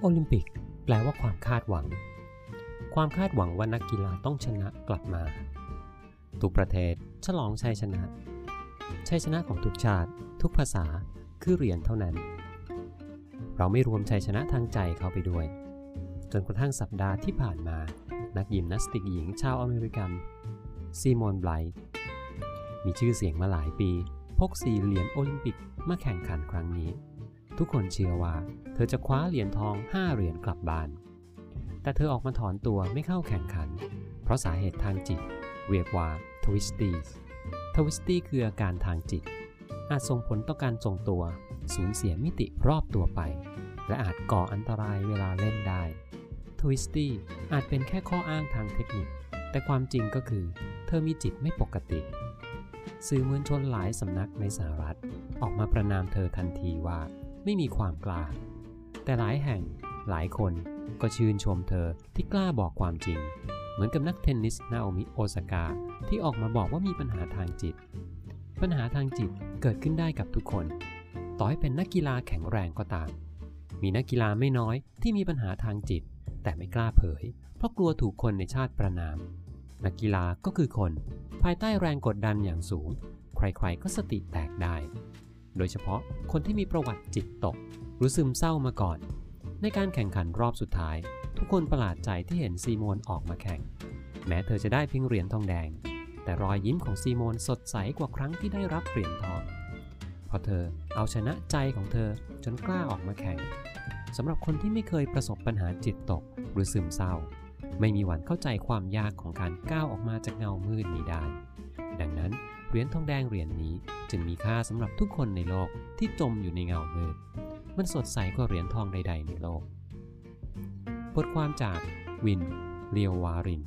โอลิมปิกแปลว่าความคาดหวัง ความคาดหวังว่านักกีฬาต้องชนะกลับมา ทุกประเทศฉลองชัยชนะ ชัยชนะของทุกชาติ ทุกภาษาคือเหรียญเท่านั้น เราไม่รวมชัยชนะทางใจเข้าไปด้วย จนกระทั่งสัปดาห์ที่ผ่านมา นักยิมนาสติกหญิงชาวอเมริกันซีโมนไบลส์มีชื่อเสียงมาหลายปี พกสี่เหรียญโอลิมปิกมาแข่งขันครั้งนี้ ทุกคนเชื่อว่า เธอจะคว้าเหรียญทอง 5 เหรียญกลับบ้าน แต่เธอออกมาถอนตัวไม่เข้าแข่งขัน เพราะสาเหตุทางจิต เรียกว่า twisties twisties คืออาการทางจิต อาจส่งผลต่อการทรงตัว สูญเสียมิติรอบตัวไป และอาจก่ออันตรายเวลาเล่นได้ twisties อาจเป็นแค่ข้ออ้างทางเทคนิค แต่ความจริงก็คือ เธอมีจิตไม่ปกติ สื่อมวลชนหลายสำนักในสหรัฐ ออกมาประนามเธอทันทีว่า ไม่มีความกล้า แต่หลายแห่งหลายคนก็ชื่นชมเธอที่กล้าบอกความจริง เหมือนกับนักเทนนิสนาโอมิโอซากาที่ออกมาบอกว่ามีปัญหาทางจิต ปัญหาทางจิตเกิดขึ้นได้กับทุกคน ต่อให้เป็นนักกีฬาแข็งแรงก็ตาม มีนักกีฬาไม่น้อยที่มีปัญหาทางจิต แต่ไม่กล้าเผย เพราะกลัวถูกคนในชาติประนาม นักกีฬาก็คือคน ภายใต้แรงกดดันอย่างสูง ใครๆก็สติแตกได้ โดยเฉพาะคนที่มีประวัติจิตตก หรือซึมเศร้ามาก่อน ในการแข่งขันรอบสุดท้าย ทุกคนประหลาดใจที่เห็นซีโมนออกมาแข่ง แม้เธอจะได้เพียงเหรียญทองแดง แต่รอยยิ้มของซีโมนสดใสกว่าครั้งที่ได้รับเหรียญทองเพราะเธอเอาชนะใจของเธอจนกล้าออกมาแข่งสำหรับคนที่ไม่เคยประสบปัญหาจิตตกหรือซึมเศร้า ไม่มีวันเข้าใจความยากของการก้าวออกมาจากเงามืดนี้ได้ รียญทองแดงเหรียญนี้จึงมีค่าสำหรับทุกคนในโลกที่จมอยู่ในเงามืด มันสดใสกว่าเหรียญทองใด ๆ ในโลก บทความจากวิน เลียววาริน